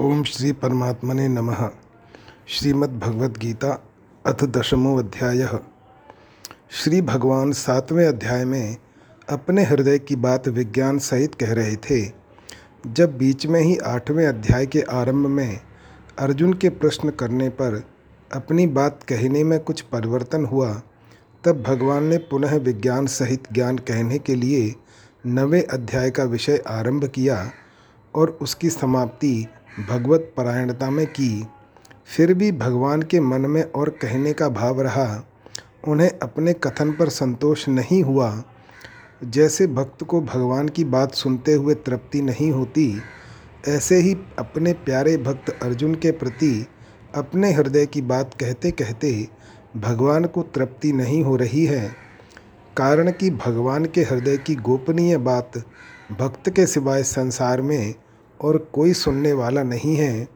ओम श्री परमात्मने नमः। श्रीमद्भगवद्गीता अथ दशमो अध्याय। श्री भगवान सातवें अध्याय में अपने हृदय की बात विज्ञान सहित कह रहे थे। जब बीच में ही आठवें अध्याय के आरंभ में अर्जुन के प्रश्न करने पर अपनी बात कहने में कुछ परिवर्तन हुआ, तब भगवान ने पुनः विज्ञान सहित ज्ञान कहने के लिए नवे अध्याय का विषय आरंभ किया और उसकी समाप्ति भगवत परायणता में की। फिर भी भगवान के मन में और कहने का भाव रहा, उन्हें अपने कथन पर संतोष नहीं हुआ। जैसे भक्त को भगवान की बात सुनते हुए तृप्ति नहीं होती, ऐसे ही अपने प्यारे भक्त अर्जुन के प्रति अपने हृदय की बात कहते कहते भगवान को तृप्ति नहीं हो रही है। कारण कि भगवान के हृदय की गोपनीय बात भक्त के सिवाय संसार में और कोई सुनने वाला नहीं है।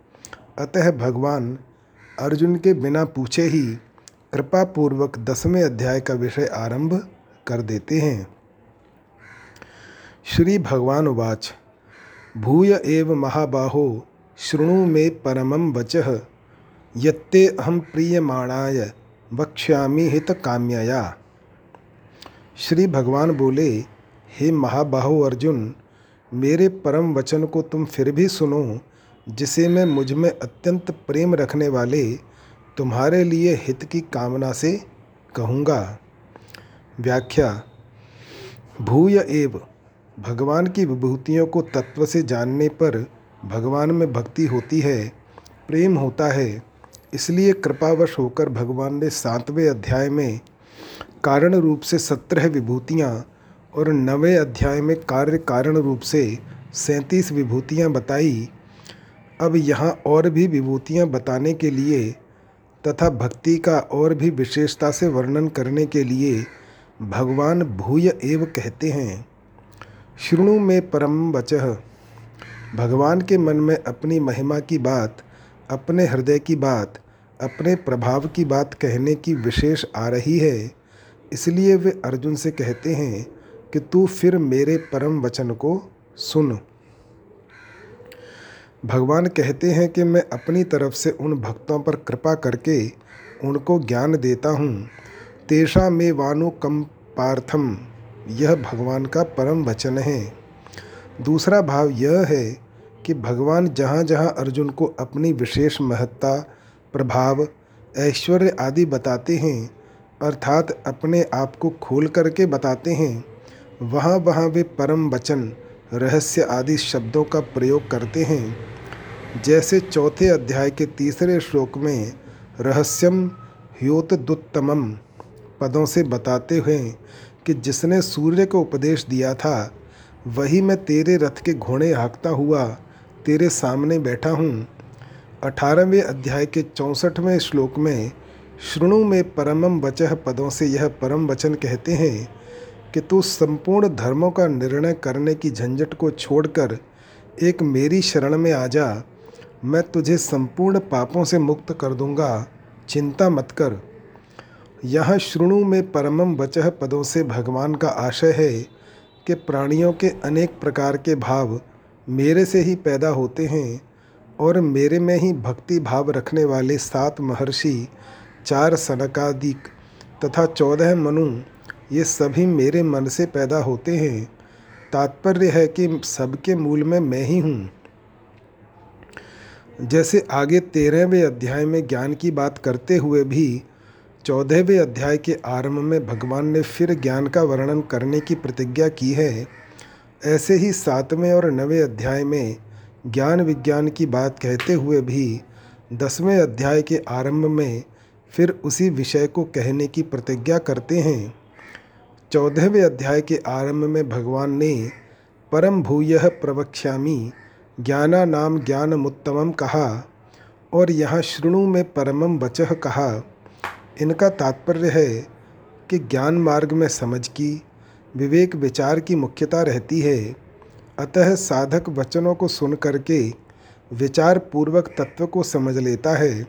अतः भगवान अर्जुन के बिना पूछे ही कृपा पूर्वक दसवें अध्याय का विषय आरंभ कर देते हैं। श्री भगवान उवाच, भूय एव महाबाहो, शृणु मे परमं वचः, यत्ते अहम प्रीयमाणाय वक्ष्यामी हित काम्यया श्री भगवान बोले, हे महाबाहो अर्जुन मेरे परम वचन को तुम फिर भी सुनो, जिसे मैं मुझमें अत्यंत प्रेम रखने वाले तुम्हारे लिए हित की कामना से कहूँगा। व्याख्या, भूय एव, भगवान की विभूतियों को तत्व से जानने पर भगवान में भक्ति होती है, प्रेम होता है, इसलिए कृपावश होकर भगवान ने सातवें अध्याय में कारण रूप से सत्रह विभूतियाँ और नवे अध्याय में कार्य कारण रूप से सैंतीस विभूतियाँ बताई। अब यहाँ और भी विभूतियाँ बताने के लिए तथा भक्ति का और भी विशेषता से वर्णन करने के लिए भगवान भूय एव कहते हैं। श्रृणु में परम वचह भगवान के मन में अपनी महिमा की बात, अपने हृदय की बात, अपने प्रभाव की बात कहने की विशेष आ रही है। इसलिए वे अर्जुन से कहते हैं कि तू फिर मेरे परम वचन को सुन। भगवान कहते हैं कि मैं अपनी तरफ़ से उन भक्तों पर कृपा करके उनको ज्ञान देता हूँ। तेषा में वानु कम पार्थम, यह भगवान का परम वचन है। दूसरा भाव यह है कि भगवान जहाँ जहाँ अर्जुन को अपनी विशेष महत्ता, प्रभाव, ऐश्वर्य आदि बताते हैं, अर्थात अपने आप को खोल करके बताते हैं वहाँ वहाँ वे परम वचन, रहस्य आदि शब्दों का प्रयोग करते हैं। जैसे चौथे अध्याय के तीसरे श्लोक में रहस्यम ह्योतदुत्तमम पदों से बताते हुए कि जिसने सूर्य को उपदेश दिया था, वही मैं तेरे रथ के घोड़े हाँकता हुआ तेरे सामने बैठा हूँ। अठारहवें अध्याय के चौंसठवें श्लोक में, श्रृणु में परमम वचह पदों से यह परम वचन कहते हैं कि तू संपूर्ण धर्मों का निर्णय करने की झंझट को छोड़कर एक मेरी शरण में आ जा। मैं तुझे संपूर्ण पापों से मुक्त कर दूँगा। चिंता मत कर। यह श्रृणु में परमम वचह पदों से भगवान का आशय है कि प्राणियों के अनेक प्रकार के भाव मेरे से ही पैदा होते हैं और मेरे में ही भक्ति भाव रखने वाले सात महर्षि, चार सनकादिक तथा चौदह मनु ये सभी मेरे मन से पैदा होते हैं। तात्पर्य है कि सबके मूल में मैं ही हूँ। जैसे आगे तेरहवें अध्याय में ज्ञान की बात करते हुए भी चौदहवें अध्याय के आरंभ में भगवान ने फिर ज्ञान का वर्णन करने की प्रतिज्ञा की है। ऐसे ही सातवें और नवें अध्याय में ज्ञान विज्ञान की बात कहते हुए भी दसवें अध्याय के आरंभ में फिर उसी विषय को कहने की प्रतिज्ञा करते हैं। चौदहवें अध्याय के आरंभ में भगवान ने परम भूय प्रवक्ष्यामी, ज्ञाना नाम ज्ञानमुत्तमम कहा और यहाँ श्रृणु में परमम वचह कहा, इनका तात्पर्य है कि ज्ञान मार्ग में समझ की, विवेक विचार की मुख्यता रहती है। अतः साधक वचनों को सुन करके विचार पूर्वक तत्व को समझ लेता है।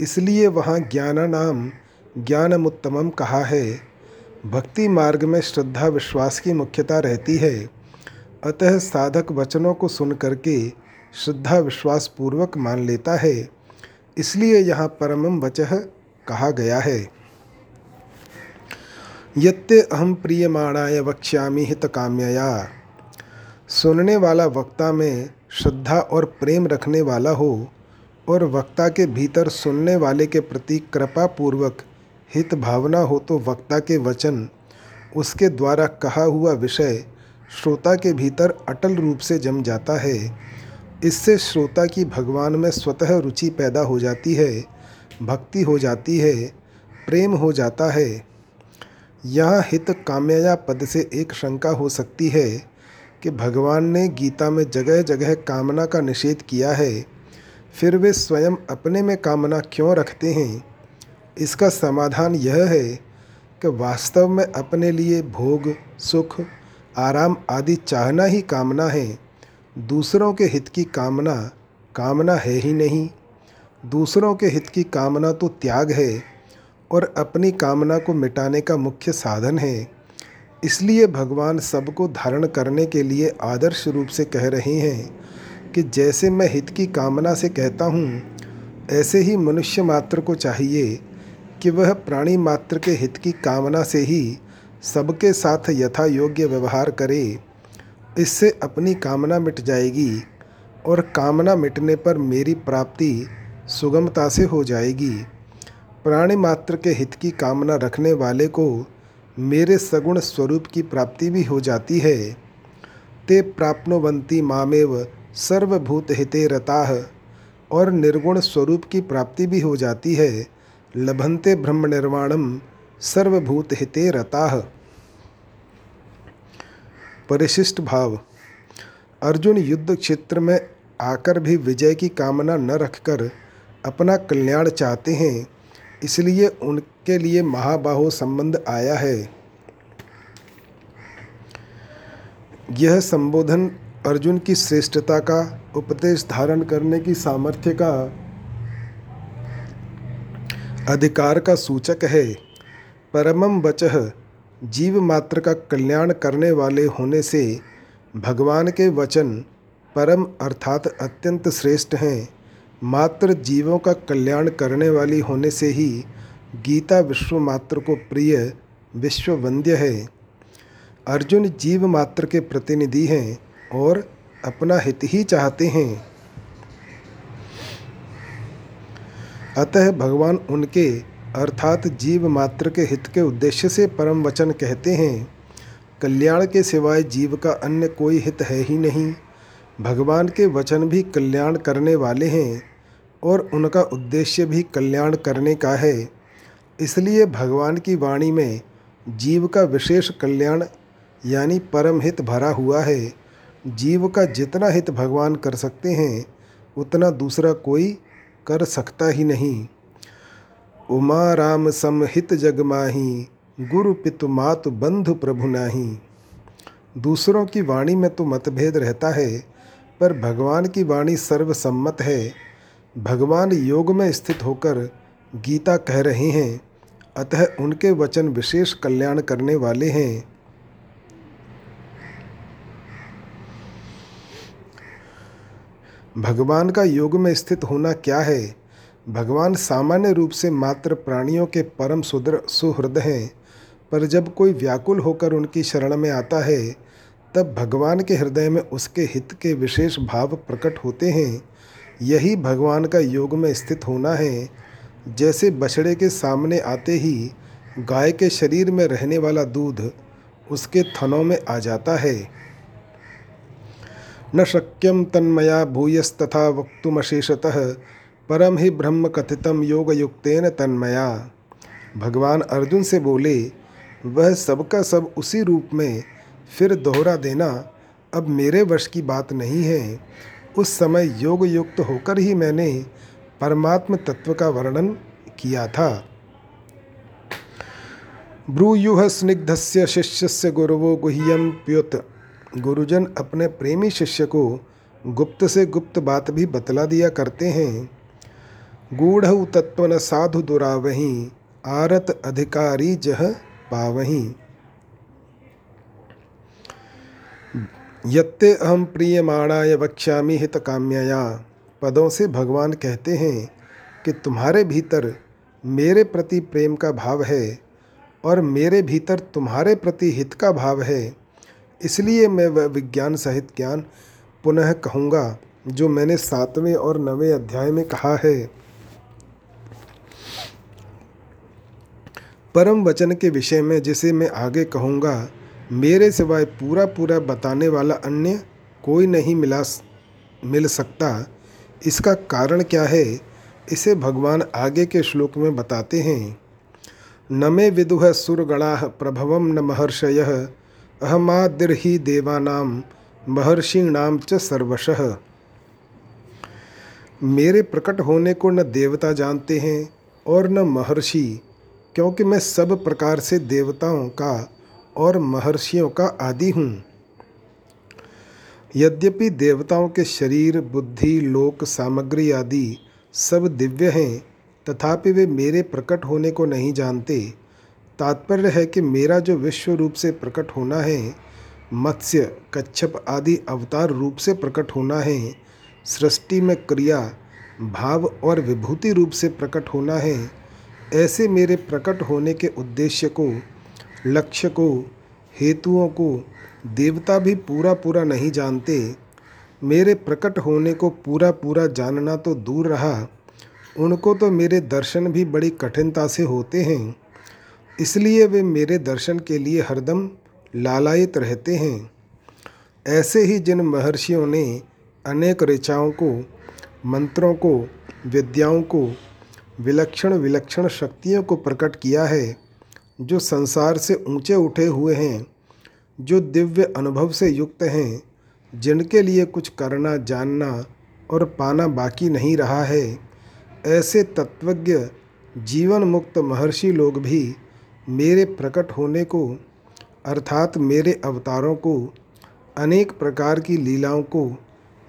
इसलिए वहाँ ज्ञाना नाम ज्ञानमुत्तमम कहा है। भक्ति मार्ग में श्रद्धा विश्वास की मुख्यता रहती है। अतः साधक वचनों को सुन करके श्रद्धा विश्वास पूर्वक मान लेता है। इसलिए यहाँ परमम वचह कहा गया है। यत्ते अहम प्रियमाणाय वक्ष्यामि हित काम्यया सुनने वाला वक्ता में श्रद्धा और प्रेम रखने वाला हो और वक्ता के भीतर सुनने वाले के प्रति कृपा पूर्वक हित भावना हो तो वक्ता के वचन, उसके द्वारा कहा हुआ विषय श्रोता के भीतर अटल रूप से जम जाता है। इससे श्रोता की भगवान में स्वतः रुचि पैदा हो जाती है, भक्ति हो जाती है, प्रेम हो जाता है। यहाँ हित काम्यया पद से एक शंका हो सकती है कि भगवान ने गीता में जगह जगह कामना का निषेध किया है, फिर वे स्वयं अपने में कामना क्यों रखते हैं? इसका समाधान यह है कि वास्तव में अपने लिए भोग, सुख, आराम आदि चाहना ही कामना है। दूसरों के हित की कामना कामना है ही नहीं। दूसरों के हित की कामना तो त्याग है और अपनी कामना को मिटाने का मुख्य साधन है। इसलिए भगवान सबको धारण करने के लिए आदर्श रूप से कह रहे हैं कि जैसे मैं हित की कामना से कहता हूँ, ऐसे ही मनुष्य मात्र को चाहिए कि वह प्राणी मात्र के हित की कामना से ही सबके साथ यथा योग्य व्यवहार करे, इससे अपनी कामना मिट जाएगी और कामना मिटने पर मेरी प्राप्ति सुगमता से हो जाएगी। प्राणी मात्र के हित की कामना रखने वाले को मेरे सगुण स्वरूप की प्राप्ति भी हो जाती है। ते प्राप्नुवंती मामेव सर्वभूत हिते रताह और निर्गुण स्वरूप की प्राप्ति भी हो जाती है। लभंते ब्रह्म निर्वाणम सर्वभूत हिते रताह परिशिष्ट भाव, अर्जुन युद्ध क्षेत्र में आकर भी विजय की कामना न रखकर अपना कल्याण चाहते हैं, इसलिए उनके लिए महाबाहो संबंध आया है। यह संबोधन अर्जुन की श्रेष्ठता का, उपदेश धारण करने की सामर्थ्य का अधिकार का सूचक है। परमम वचह जीव मात्र का कल्याण करने वाले होने से भगवान के वचन परम अर्थात अत्यंत श्रेष्ठ हैं। मात्र जीवों का कल्याण करने वाली होने से ही गीता विश्व मात्र को प्रिय विश्व वंद्य है। अर्जुन जीव मात्र के प्रतिनिधि हैं और अपना हित ही चाहते हैं। अतः भगवान उनके, अर्थात जीव मात्र के हित के उद्देश्य से परम वचन कहते हैं, कल्याण के सिवाय जीव का अन्य कोई हित है ही नहीं। भगवान के वचन भी कल्याण करने वाले हैं, और उनका उद्देश्य भी कल्याण करने का है। इसलिए भगवान की वाणी में जीव का विशेष कल्याण, यानी परम हित भरा हुआ है। जीव का जितना हित भगवान कर सकते हैं, उतना दूसरा कोई कर सकता ही नहीं। उमा राम समहित जग माही, गुरु पितु मातु बंधु प्रभु नाही। दूसरों की वाणी में तो मतभेद रहता है, पर भगवान की वाणी सर्वसम्मत है। भगवान योग में स्थित होकर गीता कह रहे हैं, अतः उनके वचन विशेष कल्याण करने वाले हैं। भगवान का योग में स्थित होना क्या है? भगवान सामान्य रूप से मात्र प्राणियों के परम सुदृढ़, सुहृद हैं। पर जब कोई व्याकुल होकर उनकी शरण में आता है, तब भगवान के हृदय में उसके हित के विशेष भाव प्रकट होते हैं। यही भगवान का योग में स्थित होना है। जैसे बछड़े के सामने आते ही गाय के शरीर में रहने वाला दूध उसके थनों में आ जाता है। न शक्यम तन्मया भूयस्तथा वक्तुमशेषतः परम ही ब्रह्म कथितम योग युक्तेन तन्मया। भगवान अर्जुन से बोले, वह सबका सब उसी रूप में फिर दोहरा देना अब मेरे वश की बात नहीं है। उस समय योग युक्त होकर ही मैंने परमात्म तत्व का वर्णन किया था। ब्रूयुह शिष्य गुरुवो गुह्यम प्युत। गुरुजन अपने प्रेमी शिष्य को गुप्त से गुप्त बात भी बतला दिया करते हैं। गूढ़ तत्व न साधु दुरावही, आरत अधिकारी जह पावही। यत्ते अहम प्रियमाणाय वक्ष्यामी हित काम्यया पदों से भगवान कहते हैं कि तुम्हारे भीतर मेरे प्रति प्रेम का भाव है और मेरे भीतर तुम्हारे प्रति हित का भाव है। इसलिए मैं वह विज्ञान सहित ज्ञान पुनः कहूँगा, जो मैंने सातवें और नवें अध्याय में कहा है। परम वचन के विषय में जिसे मैं आगे कहूँगा, मेरे सिवाय पूरा पूरा बताने वाला अन्य कोई नहीं मिला मिल सकता। इसका कारण क्या है, इसे भगवान आगे के श्लोक में बताते हैं। न विदुह सुरगणा प्रभवम न महर्षय अहमादिर्हि देवानाम, महर्षिणाम च सर्वशः। मेरे प्रकट होने को न देवता जानते हैं और न महर्षि, क्योंकि मैं सब प्रकार से देवताओं का और महर्षियों का आदि हूँ। यद्यपि देवताओं के शरीर, बुद्धि, लोक, सामग्री आदि सब दिव्य हैं, तथापि वे मेरे प्रकट होने को नहीं जानते तात्पर्य है कि मेरा जो विश्व रूप से प्रकट होना है, मत्स्य, कच्छप आदि अवतार रूप से प्रकट होना है, सृष्टि में क्रिया, भाव और विभूति रूप से प्रकट होना है, ऐसे मेरे प्रकट होने के उद्देश्य को, लक्ष्य को, हेतुओं को देवता भी पूरा पूरा नहीं जानते। मेरे प्रकट होने को पूरा पूरा जानना तो दूर रहा, उनको तो मेरे दर्शन भी बड़ी कठिनता से होते हैं। इसलिए वे मेरे दर्शन के लिए हरदम लालायित रहते हैं। ऐसे ही जिन महर्षियों ने अनेक ऋचाओं को, मंत्रों को, विद्याओं को, विलक्षण विलक्षण शक्तियों को प्रकट किया है, जो संसार से ऊँचे उठे हुए हैं, जो दिव्य अनुभव से युक्त हैं, जिनके लिए कुछ करना, जानना और पाना बाकी नहीं रहा है, ऐसे तत्वज्ञ, जीवन मुक्त महर्षि लोग भी मेरे प्रकट होने को, अर्थात मेरे अवतारों को, अनेक प्रकार की लीलाओं को,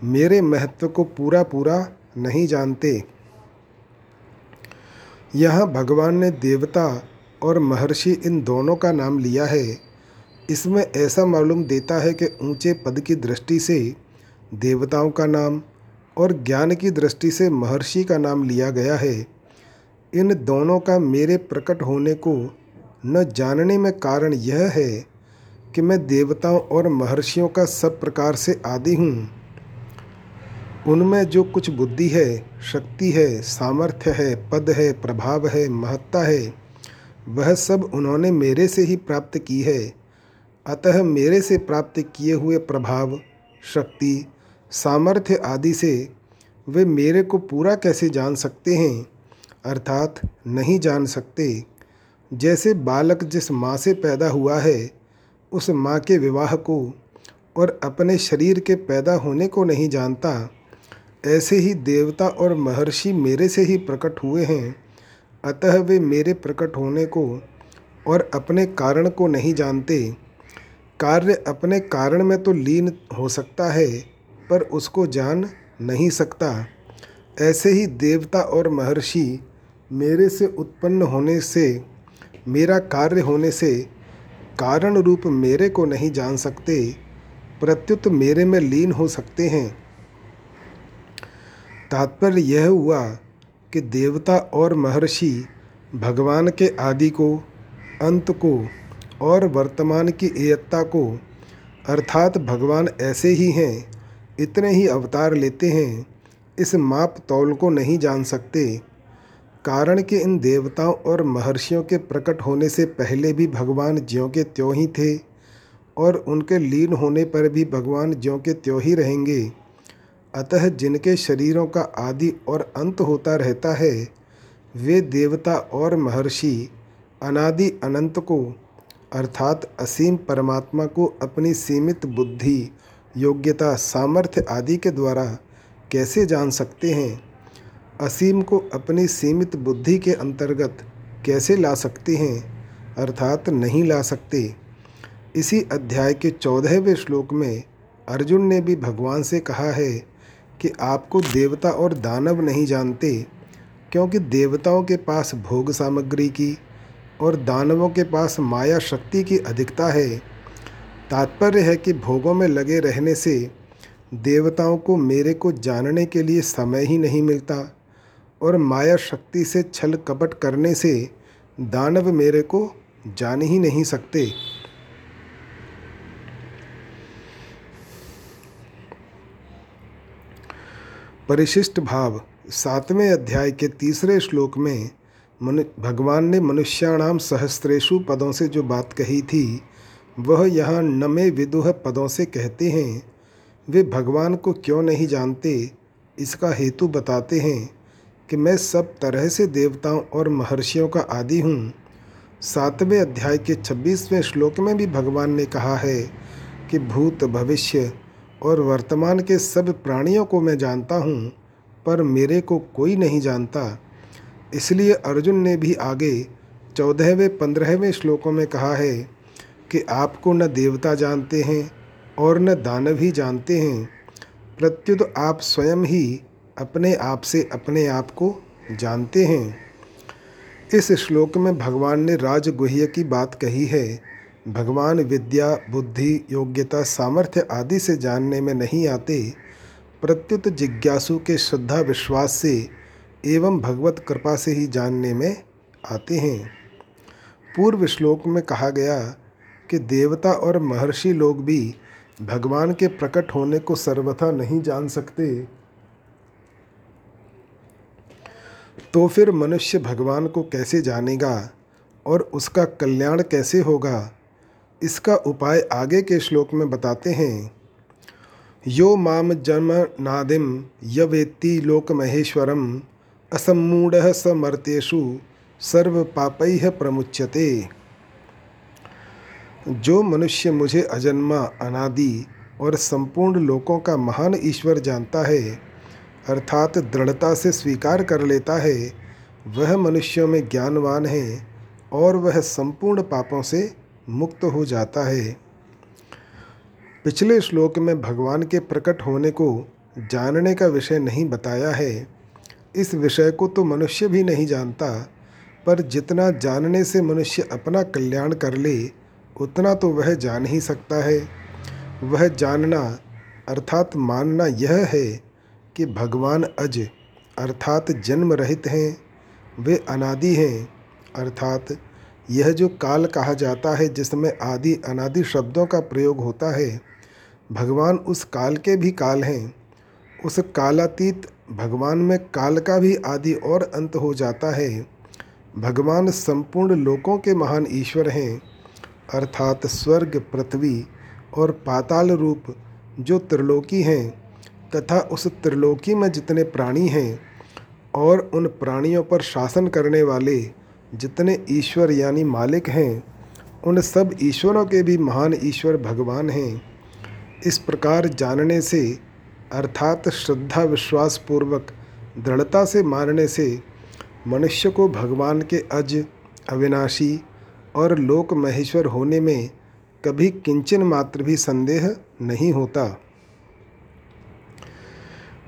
मेरे महत्व को पूरा पूरा नहीं जानते। यहाँ भगवान ने देवता और महर्षि इन दोनों का नाम लिया है। इसमें ऐसा मालूम देता है कि ऊँचे पद की दृष्टि से देवताओं का नाम और ज्ञान की दृष्टि से महर्षि का नाम लिया गया है। इन दोनों का मेरे प्रकट होने को न जानने में कारण यह है कि मैं देवताओं और महर्षियों का सब प्रकार से आदि हूँ। उनमें जो कुछ बुद्धि है, शक्ति है, सामर्थ्य है, पद है, प्रभाव है, महत्ता है, वह सब उन्होंने मेरे से ही प्राप्त की है। अतः मेरे से प्राप्त किए हुए प्रभाव, शक्ति, सामर्थ्य आदि से वे मेरे को पूरा कैसे जान सकते हैं? अर्थात नहीं जान सकते। जैसे बालक जिस माँ से पैदा हुआ है, उस माँ के विवाह को और अपने शरीर के पैदा होने को नहीं जानता, ऐसे ही देवता और महर्षि मेरे से ही प्रकट हुए हैं। अतः वे मेरे प्रकट होने को और अपने कारण को नहीं जानते। कार्य अपने कारण में तो लीन हो सकता है, पर उसको जान नहीं सकता। ऐसे ही देवता और महर्षि मेरे से उत्पन्न होने से मेरा कार्य होने से कारण रूप मेरे को नहीं जान सकते, प्रत्युत मेरे में लीन हो सकते हैं। तात्पर्य यह हुआ कि देवता और महर्षि भगवान के आदि को, अंत को और वर्तमान की एयत्ता को, अर्थात भगवान ऐसे ही हैं, इतने ही अवतार लेते हैं, इस माप तौल को नहीं जान सकते। कारण कि इन देवताओं और महर्षियों के प्रकट होने से पहले भी भगवान ज्यों के त्यों ही थे और उनके लीन होने पर भी भगवान ज्यों के त्यों ही रहेंगे। अतः जिनके शरीरों का आदि और अंत होता रहता है, वे देवता और महर्षि अनादि अनंत को, अर्थात असीम परमात्मा को अपनी सीमित बुद्धि, योग्यता, सामर्थ्य आदि के द्वारा कैसे जान सकते हैं? असीम को अपनी सीमित बुद्धि के अंतर्गत कैसे ला सकते हैं? अर्थात नहीं ला सकते। इसी अध्याय के चौदहवें श्लोक में अर्जुन ने भी भगवान से कहा है कि आपको देवता और दानव नहीं जानते, क्योंकि देवताओं के पास भोग सामग्री की और दानवों के पास माया शक्ति की अधिकता है। तात्पर्य है कि भोगों में लगे रहने से देवताओं को मेरे को जानने के लिए समय ही नहीं मिलता। और माया शक्ति से छल कपट करने से दानव मेरे को जान ही नहीं सकते। परिशिष्ट भाव, सातवें अध्याय के तीसरे श्लोक में मनु भगवान ने मनुष्याणाम सहस्त्रेशु पदों से जो बात कही थी, वह यहाँ नमे विदुह पदों से कहते हैं, वे भगवान को क्यों नहीं जानते, इसका हेतु बताते हैं। कि मैं सब तरह से देवताओं और महर्षियों का आदि हूँ। सातवें अध्याय के छब्बीसवें श्लोक में भी भगवान ने कहा है कि भूत भविष्य और वर्तमान के सब प्राणियों को मैं जानता हूँ, पर मेरे को कोई नहीं जानता। इसलिए अर्जुन ने भी आगे चौदहवें, पंद्रहवें श्लोकों में कहा है कि आपको न देवता जानते हैं और न दानव ही जानते हैं। प्रत्युत आप स्वयं ही अपने आप से अपने आप को जानते हैं। इस श्लोक में भगवान ने राजगुह्य की बात कही है। भगवान विद्या, बुद्धि, योग्यता, सामर्थ्य आदि से जानने में नहीं आते। प्रत्युत जिज्ञासु के श्रद्धा विश्वास से एवं भगवत कृपा से ही जानने में आते हैं। पूर्व श्लोक में कहा गया कि देवता और महर्षि लोग भी भगवान के प्रकट होने को सर्वथा नहीं जान सकते। तो फिर मनुष्य भगवान को कैसे जानेगा? और उसका कल्याण कैसे होगा? इसका उपाय आगे के श्लोक में बताते हैं। यो माम जन्म नादिम य वेत्ति लोक महेश्वरम असमूढ़ समर्तेषु सर्व पापै प्रमुच्यते। जो मनुष्य मुझे अजन्मा, अनादि और संपूर्ण लोकों का महान ईश्वर जानता है अर्थात दृढ़ता से स्वीकार कर लेता है, वह मनुष्यों में ज्ञानवान है और वह संपूर्ण पापों से मुक्त हो जाता है। पिछले श्लोक में भगवान के प्रकट होने को जानने का विषय नहीं बताया है। इस विषय को तो मनुष्य भी नहीं जानता, पर जितना जानने से मनुष्य अपना कल्याण कर ले, उतना तो वह जान ही सकता है। वह जानना, अर्थात मानना यह है कि भगवान अज अर्थात जन्म रहित हैं, वे अनादि हैं। अर्थात यह जो काल कहा जाता है, जिसमें आदि अनादि शब्दों का प्रयोग होता है, भगवान उस काल के भी काल हैं। उस कालातीत भगवान में काल का भी आदि और अंत हो जाता है। भगवान संपूर्ण लोकों के महान ईश्वर हैं। अर्थात स्वर्ग, पृथ्वी और पाताल रूप जो त्रिलोकी हैं। तथा उस त्रिलोकी में जितने प्राणी हैं और उन प्राणियों पर शासन करने वाले जितने ईश्वर यानी मालिक हैं, उन सब ईश्वरों के भी महान ईश्वर भगवान हैं। इस प्रकार जानने से, अर्थात श्रद्धा विश्वास पूर्वक दृढ़ता से मानने से, मनुष्य को भगवान के अज, अविनाशी और लोक महेश्वर होने में कभी किंचन मात्र भी संदेह नहीं होता।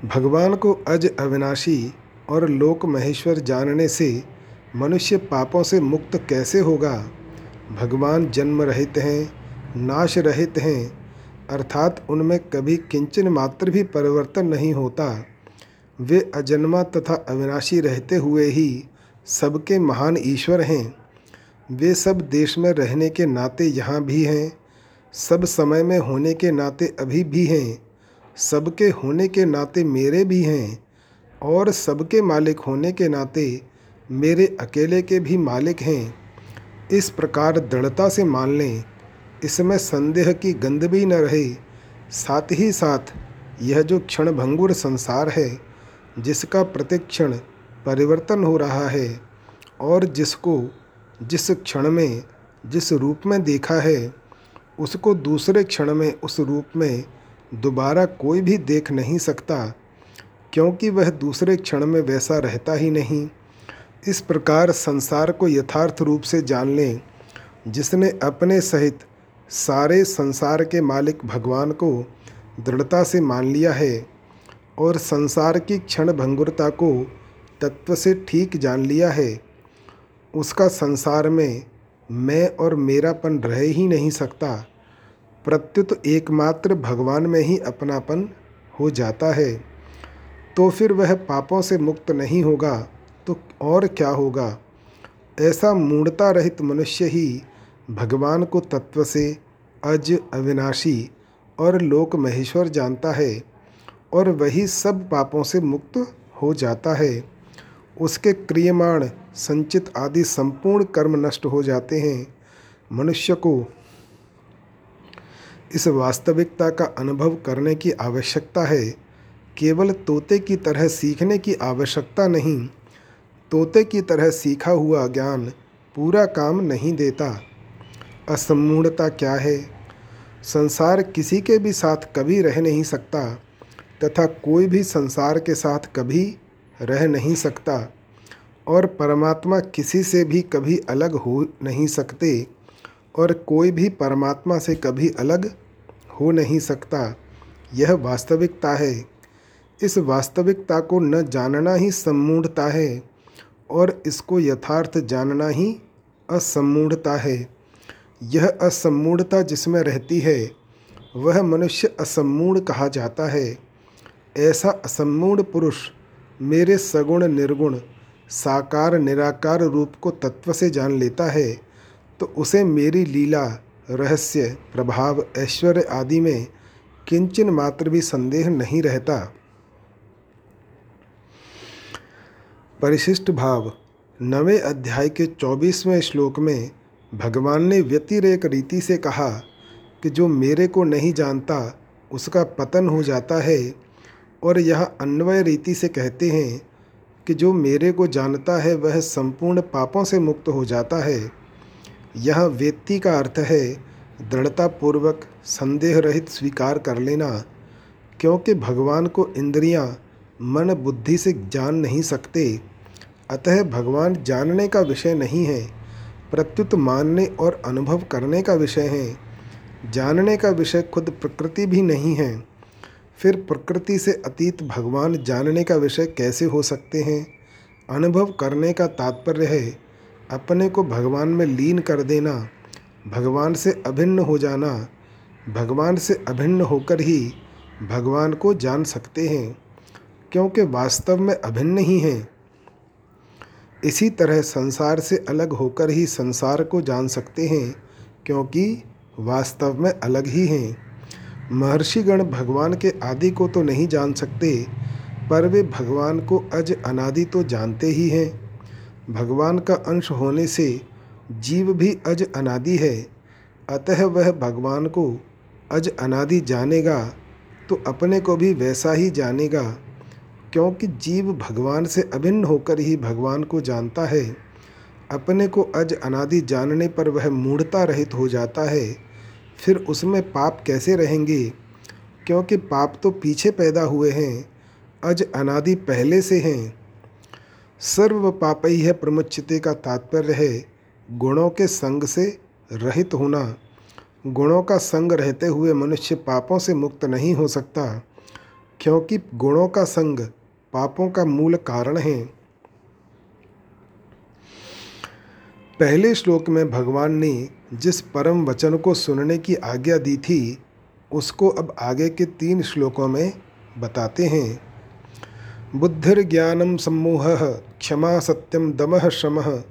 भगवान को अज अविनाशी और लोक महेश्वर जानने से मनुष्य पापों से मुक्त कैसे होगा? भगवान जन्म रहित हैं, नाश रहित हैं, अर्थात उनमें कभी किंचन मात्र भी परिवर्तन नहीं होता। वे अजन्मा तथा अविनाशी रहते हुए ही सबके महान ईश्वर हैं। वे सब देश में रहने के नाते यहाँ भी हैं, सब समय में होने के नाते अभी भी हैं। सबके होने के नाते मेरे भी हैं और सबके मालिक होने के नाते मेरे अकेले के भी मालिक हैं। इस प्रकार दृढ़ता से मान लें, इसमें संदेह की गंध भी न रहे। साथ ही साथ, यह जो क्षण भंगुर संसार है, जिसका प्रतिक्षण परिवर्तन हो रहा है और जिसको जिस क्षण में, जिस रूप में देखा है, उसको दूसरे क्षण में, उस रूप में दोबारा कोई भी देख नहीं सकता, क्योंकि वह दूसरे क्षण में वैसा रहता ही नहीं। इस प्रकार संसार को यथार्थ रूप से जान लें, जिसने अपने सहित सारे संसार के मालिक भगवान को दृढ़ता से मान लिया है और संसार की क्षण भंगुरता को तत्व से ठीक जान लिया है। उसका संसार में मैं और मेरापन रह ही नहीं सकता। प्रत्युत एकमात्र भगवान में ही अपनापन हो जाता है। तो फिर वह पापों से मुक्त नहीं होगा तो और क्या होगा? ऐसा मूढ़ता रहित मनुष्य ही भगवान को तत्व से अज अविनाशी और लोक महेश्वर जानता है और वही सब पापों से मुक्त हो जाता है। उसके क्रियमाण, संचित आदि संपूर्ण कर्म नष्ट हो जाते हैं। मनुष्य को इस वास्तविकता का अनुभव करने की आवश्यकता है। केवल तोते की तरह सीखने की आवश्यकता नहीं, तोते की तरह सीखा हुआ ज्ञान पूरा काम नहीं देता। असमूढ़ता क्या है? संसार किसी के भी साथ कभी रह नहीं सकता, तथा कोई भी संसार के साथ कभी रह नहीं सकता, और परमात्मा किसी से भी कभी अलग हो नहीं सकते, और कोई भी परमात्मा से कभी अलग हो नहीं सकता। यह वास्तविकता है। इस वास्तविकता को न जानना ही सम्मूढ़ता है और इसको यथार्थ जानना ही असम्मूढ़ता है। यह असम्मूढ़ता जिसमें रहती है, वह मनुष्य असम्मूढ़ कहा जाता है। ऐसा असम्मूढ़ पुरुष मेरे सगुण निर्गुण, साकार निराकार रूप को तत्व से जान लेता है तो उसे मेरी लीला रहस्य, प्रभाव, ऐश्वर्य आदि में किंचन मात्र भी संदेह नहीं रहता। परिशिष्ट भाव, नवे अध्याय के चौबीसवें श्लोक में भगवान ने व्यतिरेक रीति से कहा कि जो मेरे को नहीं जानता, उसका पतन हो जाता है और यह अन्वय रीति से कहते हैं कि जो मेरे को जानता है, वह संपूर्ण पापों से मुक्त हो जाता है। यह वेत्ति का अर्थ है, दृढ़तापूर्वक संदेह रहित स्वीकार कर लेना, क्योंकि भगवान को इंद्रियाँ मन बुद्धि से जान नहीं सकते। अतः भगवान जानने का विषय नहीं है, प्रत्युत मानने और अनुभव करने का विषय है। जानने का विषय खुद प्रकृति भी नहीं है। फिर प्रकृति से अतीत भगवान जानने का विषय कैसे हो सकते हैं? अनुभव करने का तात्पर्य है अपने को भगवान में लीन कर देना, भगवान से अभिन्न हो जाना, भगवान से अभिन्न होकर ही भगवान को जान सकते हैं, क्योंकि वास्तव में अभिन्न ही हैं। इसी तरह संसार से अलग होकर ही संसार को जान सकते हैं, क्योंकि वास्तव में अलग ही हैं। महर्षिगण भगवान के आदि को तो नहीं जान सकते, पर वे भगवान को अज अनादि तो जानते ही हैं। भगवान का अंश होने से जीव भी अज अनादि है। अतः वह भगवान को अज अनादि जानेगा तो अपने को भी वैसा ही जानेगा, क्योंकि जीव भगवान से अभिन्न होकर ही भगवान को जानता है। अपने को अज अनादि जानने पर वह मूढ़ता रहित हो जाता है। फिर उसमें पाप कैसे रहेंगे? क्योंकि पाप तो पीछे पैदा हुए हैं, अज अनादि पहले से हैं। सर्व पापई है प्रमुचिते का तात्पर्य है गुणों के संग से रहित होना। गुणों का संग रहते हुए मनुष्य पापों से मुक्त नहीं हो सकता, क्योंकि गुणों का संग पापों का मूल कारण है। पहले श्लोक में भगवान ने जिस परम वचन को सुनने की आज्ञा दी थी, उसको अब आगे के तीन श्लोकों में बताते हैं। बुद्धिर्ज्ञानम सम्मोह, क्षमा सत्यम दम श्रम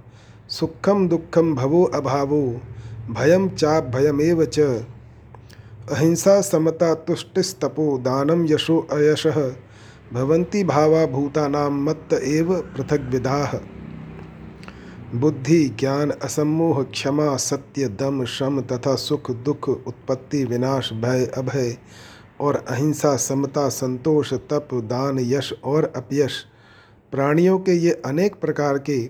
सुखम दुखम भवो अभावो भयम चाप भयमेव च। अहिंसा समता तुष्टिस्तपो दानम यशो अयश, भवन्ति भावा भूतानां मत्त एव पृथक विदाह बुद्धि, ज्ञान असमोह क्षमा, सत्य, दम श्रम तथा सुख, दुख, उत्पत्ति, विनाश, भय, अभय और अहिंसा, समता, संतोष, तप, दान, यश और अपयश। प्राणियों के ये अनेक प्रकार के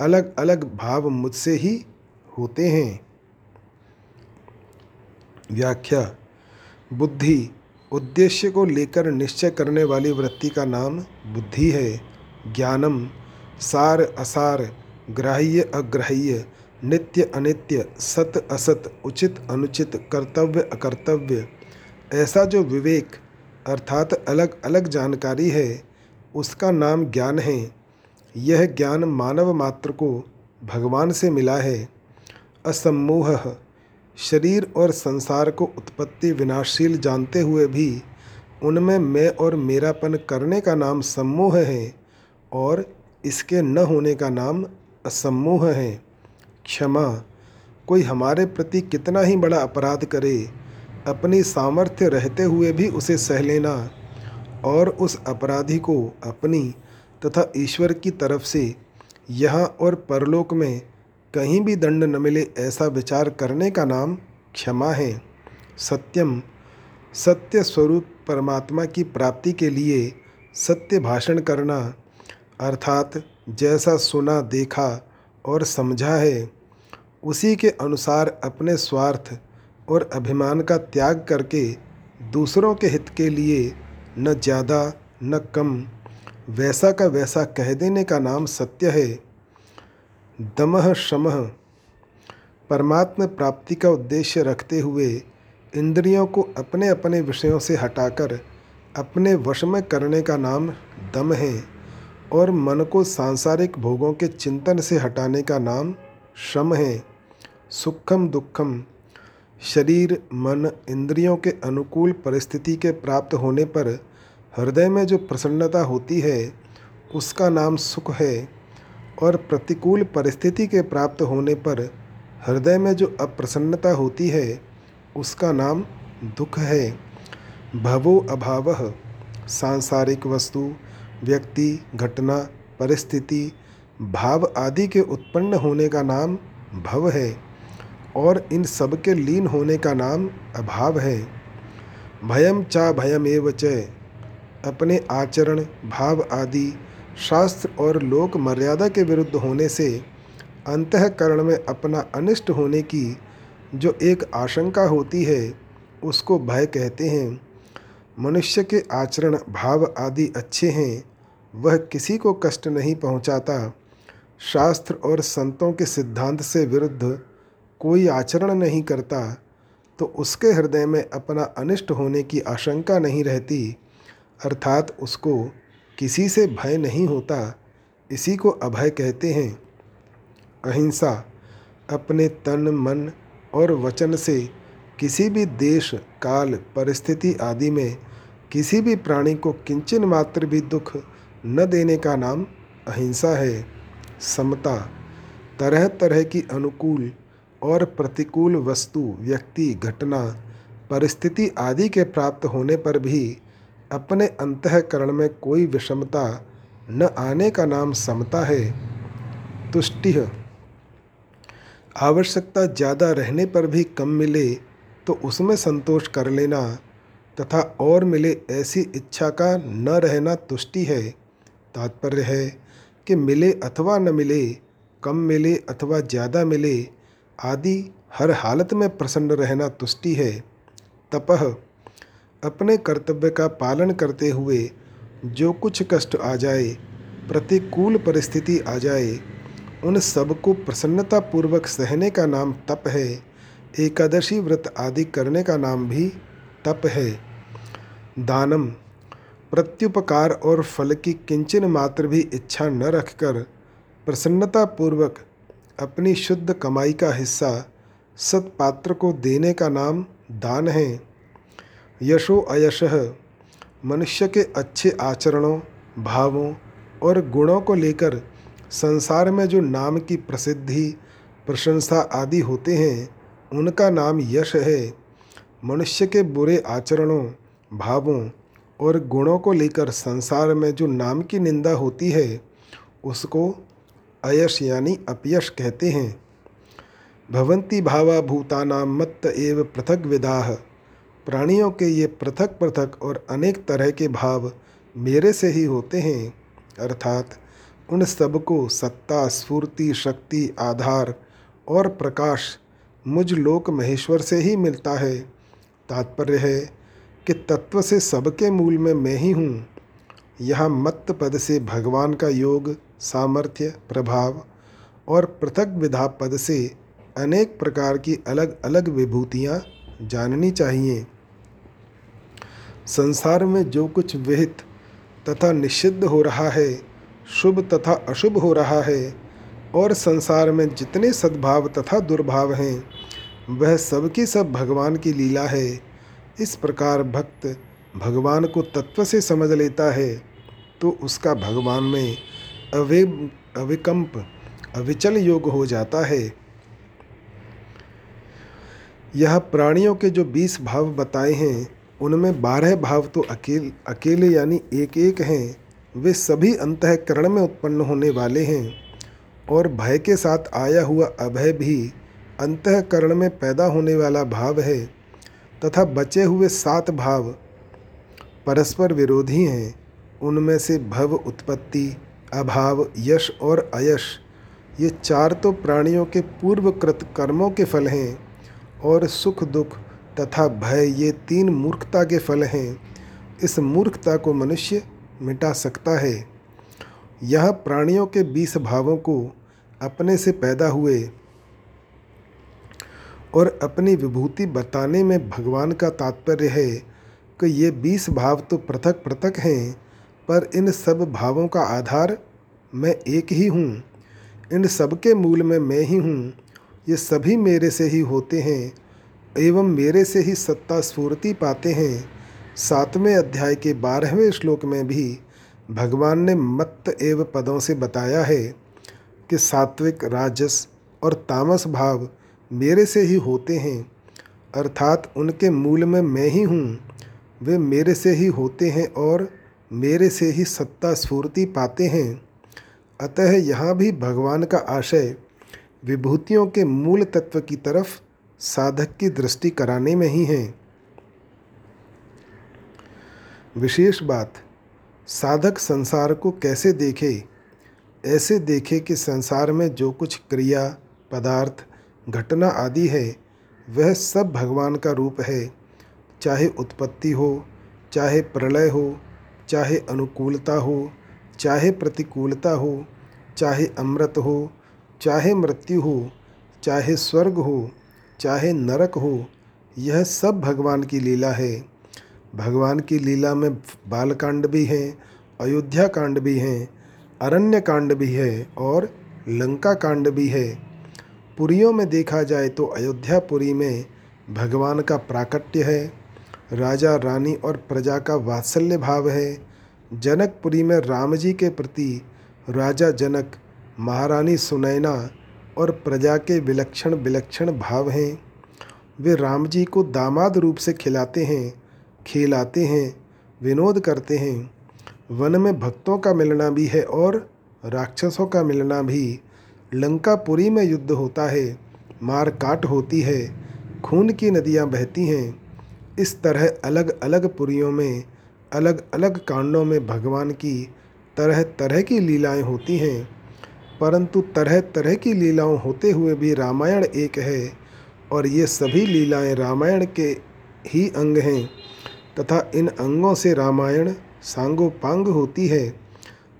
अलग अलग भाव मुझसे ही होते हैं। व्याख्या, बुद्धि, उद्देश्य को लेकर निश्चय करने वाली वृत्ति का नाम बुद्धि है। ज्ञानम, सार, असार, ग्राह्य, अग्राह्य, नित्य, अनित्य, सत, असत, उचित, अनुचित, कर्तव्य, अकर्तव्य ऐसा जो विवेक, अर्थात अलग अलग जानकारी है, उसका नाम ज्ञान है। यह ज्ञान मानव मात्र को भगवान से मिला है। असमूह शरीर और संसार को उत्पत्ति विनाशील जानते हुए भी उनमें मैं और मेरापन करने का नाम सम्मोह है और इसके न होने का नाम असम्मोह है। क्षमा, कोई हमारे प्रति कितना ही बड़ा अपराध करे अपनी सामर्थ्य रहते हुए भी उसे सह लेना और उस अपराधी को अपनी तथा ईश्वर की तरफ़ से यहाँ और परलोक में कहीं भी दंड न मिले ऐसा विचार करने का नाम क्षमा है। सत्यम, सत्य स्वरूप परमात्मा की प्राप्ति के लिए सत्य भाषण करना, अर्थात जैसा सुना, देखा और समझा है, उसी के अनुसार अपने स्वार्थ और अभिमान का त्याग करके दूसरों के हित के लिए न ज़्यादा न कम, वैसा का वैसा कह देने का नाम सत्य है। दमह शमह परमात्म प्राप्ति का उद्देश्य रखते हुए इंद्रियों को अपने अपने विषयों से हटाकर अपने वश में करने का नाम दम है और मन को सांसारिक भोगों के चिंतन से हटाने का नाम शम है। सुखम दुखम शरीर, मन इंद्रियों के अनुकूल परिस्थिति के प्राप्त होने पर हृदय में जो प्रसन्नता होती है, उसका नाम सुख है और प्रतिकूल परिस्थिति के प्राप्त होने पर हृदय में जो अप्रसन्नता होती है, उसका नाम दुख है। भवो अभाव। सांसारिक वस्तु, व्यक्ति, घटना, परिस्थिति, भाव आदि के उत्पन्न होने का नाम भव है। और इन सब के लीन होने का नाम अभाव है। भयम चा भयमेव च अपने आचरण, भाव आदि, शास्त्र और लोक मर्यादा के विरुद्ध होने से अंतकरण में अपना अनिष्ट होने की जो एक आशंका होती है, उसको भय कहते हैं। मनुष्य के आचरण, भाव आदि अच्छे हैं, वह किसी को कष्ट नहीं पहुंचाता। शास्त्र और संतों के सिद्धांत से विरुद्ध कोई आचरण नहीं करता तो उसके हृदय में अपना अनिष्ट होने की आशंका नहीं रहती, अर्थात उसको किसी से भय नहीं होता। इसी को अभय कहते हैं। अहिंसा, अपने तन, मन और वचन से किसी भी देश, काल, परिस्थिति आदि में किसी भी प्राणी को किंचन मात्र भी दुख न देने का नाम अहिंसा है। समता तरह तरह की अनुकूल और प्रतिकूल वस्तु, व्यक्ति, घटना, परिस्थिति आदि के प्राप्त होने पर भी अपने अंतकरण में कोई विषमता न आने का नाम समता है। तुष्टि आवश्यकता ज़्यादा रहने पर भी कम मिले तो उसमें संतोष कर लेना तथा और मिले ऐसी इच्छा का न रहना तुष्टि है। तात्पर्य है कि मिले अथवा न मिले, कम मिले अथवा ज़्यादा मिले आदि हर हालत में प्रसन्न रहना तुष्टि है। तपह अपने कर्तव्य का पालन करते हुए जो कुछ कष्ट आ जाए, प्रतिकूल परिस्थिति आ जाए, उन सबको प्रसन्नतापूर्वक सहने का नाम तप है। एकादशी व्रत आदि करने का नाम भी तप है। दानम, प्रत्युपकार और फल की किंचन मात्र भी इच्छा न रखकर प्रसन्नतापूर्वक अपनी शुद्ध कमाई का हिस्सा सत्पात्र को देने का नाम दान है। यशो अयश, मनुष्य के अच्छे आचरणों, भावों और गुणों को लेकर संसार में जो नाम की प्रसिद्धि, प्रशंसा आदि होते हैं, उनका नाम यश है। मनुष्य के बुरे आचरणों, भावों और गुणों को लेकर संसार में जो नाम की निंदा होती है, उसको अयश यानी अपयश कहते हैं। भवंती भावा भूताना मत्त एव पृथक विदाह प्राणियों के ये पृथक पृथक और अनेक तरह के भाव मेरे से ही होते हैं। अर्थात उन सबको सत्ता, स्फूर्ति, शक्ति, आधार और प्रकाश मुझ लोक महेश्वर से ही मिलता है। तात्पर्य है कि तत्व से सबके मूल में मैं ही हूँ। यह मत्त पद से भगवान का योग सामर्थ्य, प्रभाव और पृथक विधा पद से अनेक प्रकार की अलग अलग विभूतियाँ जाननी चाहिए। संसार में जो कुछ विहित तथा निषिद्ध हो रहा है, शुभ तथा अशुभ हो रहा है, और संसार में जितने सद्भाव तथा दुर्भाव हैं, वह सबकी सब भगवान की लीला है। इस प्रकार भक्त भगवान को तत्व से समझ लेता है तो उसका भगवान में अवे अविकम्प अविचल योग हो जाता है। यह प्राणियों के जो बीस भाव बताए हैं, उनमें बारह भाव तो अकेले अकेले यानी एक एक हैं, वे सभी अंतकरण में उत्पन्न होने वाले हैं और भय के साथ आया हुआ अभय भी अंतकरण में पैदा होने वाला भाव है तथा बचे हुए सात भाव परस्पर विरोधी हैं, उनमें से भव उत्पत्ति अभाव, यश और अयश। ये चार तो प्राणियों के पूर्वकृत कर्मों के फल हैं और सुख, दुख तथा भय ये तीन मूर्खता के फल हैं। इस मूर्खता को मनुष्य मिटा सकता है। यह प्राणियों के बीस भावों को अपने से पैदा हुए और अपनी विभूति बताने में भगवान का तात्पर्य है कि ये बीस भाव तो पृथक पृथक हैं। पर इन सब भावों का आधार मैं एक ही हूँ। इन सब के मूल में मैं ही हूँ। ये सभी मेरे से ही होते हैं एवं मेरे से ही सत्ता स्फूर्ति पाते हैं। सातवें अध्याय के बारहवें श्लोक में भी भगवान ने मत्त एव पदों से बताया है कि सात्विक, राजस और तामस भाव मेरे से ही होते हैं। अर्थात उनके मूल में मैं ही हूँ। वे मेरे से ही होते हैं और मेरे से ही सत्ता स्फूर्ति पाते हैं। अतः यहाँ भी भगवान का आशय विभूतियों के मूल तत्व की तरफ़ साधक की दृष्टि कराने में ही है। विशेष बात, साधक संसार को कैसे देखे? ऐसे देखे कि संसार में जो कुछ क्रिया, पदार्थ, घटना आदि है, वह सब भगवान का रूप है। चाहे उत्पत्ति हो, चाहे प्रलय हो चाहे अनुकूलता हो, चाहे प्रतिकूलता हो, चाहे अमृत हो, चाहे मृत्यु हो, चाहे स्वर्ग हो, चाहे नरक हो, यह सब भगवान की लीला है। भगवान की लीला में बालकांड भी हैं, अयोध्या कांड भी हैं, अरण्य कांड भी है और लंका कांड भी है। पुरियों में देखा जाए तो अयोध्यापुरी में भगवान का प्राकट्य है। राजा, रानी और प्रजा का वात्सल्य भाव है। जनकपुरी में राम जी के प्रति राजा जनक, महारानी सुनैना और प्रजा के विलक्षण विलक्षण भाव हैं। वे राम जी को दामाद रूप से खिलाते हैं खिलाते हैं, विनोद करते हैं। वन में भक्तों का मिलना भी है और राक्षसों का मिलना भी। लंकापुरी में युद्ध होता है मार काट होती है, खून की नदियाँ बहती हैं। इस तरह अलग अलग पुरियों में अलग अलग कांडों में भगवान की तरह तरह की लीलाएँ होती हैं। परंतु तरह तरह की लीलाओं होते हुए भी रामायण एक है और ये सभी लीलाएँ रामायण के ही अंग हैं तथा इन अंगों से रामायण सांगोपांग होती है।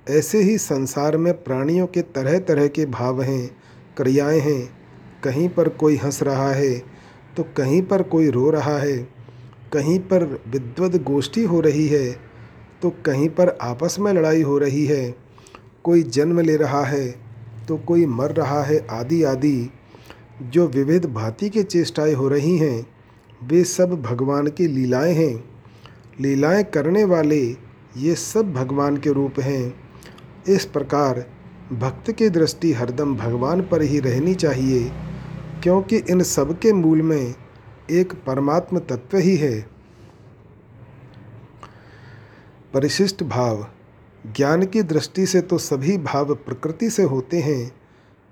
ऐसे ही संसार में प्राणियों के तरह तरह के भाव हैं, क्रियाएँ हैं। कहीं पर कोई हंस रहा है तो कहीं पर कोई रो रहा है। कहीं पर विद्वद गोष्ठी हो रही है तो कहीं पर आपस में लड़ाई हो रही है। कोई जन्म ले रहा है तो कोई मर रहा है आदि आदि। जो विविध भांति के चेष्टाएँ हो रही हैं, वे सब भगवान की लीलाएँ हैं। लीलाएँ करने वाले ये सब भगवान के रूप हैं। इस प्रकार भक्त की दृष्टि हरदम भगवान पर ही रहनी चाहिए, क्योंकि इन सब के मूल में एक परमात्म तत्व ही है। परिशिष्ट भाव। ज्ञान की दृष्टि से तो सभी भाव प्रकृति से होते हैं,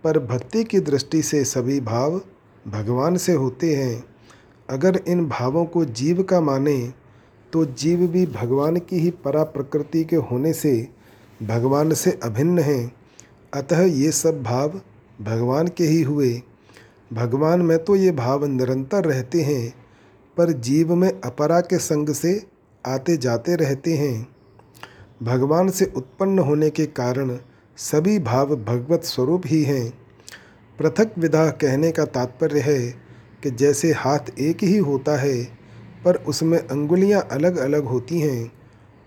पर भक्ति की दृष्टि से सभी भाव भगवान से होते हैं। अगर इन भावों को जीव का माने तो जीव भी भगवान की ही परा प्रकृति के होने से भगवान से अभिन्न हैं। अतः ये सब भाव भगवान के ही हुए। भगवान में तो ये भाव निरंतर रहते हैं, पर जीव में अपरा के संग से आते जाते रहते हैं। भगवान से उत्पन्न होने के कारण सभी भाव भगवत स्वरूप ही हैं। पृथक विधा कहने का तात्पर्य है कि जैसे हाथ एक ही होता है, पर उसमें अंगुलियाँ अलग अलग होती हैं।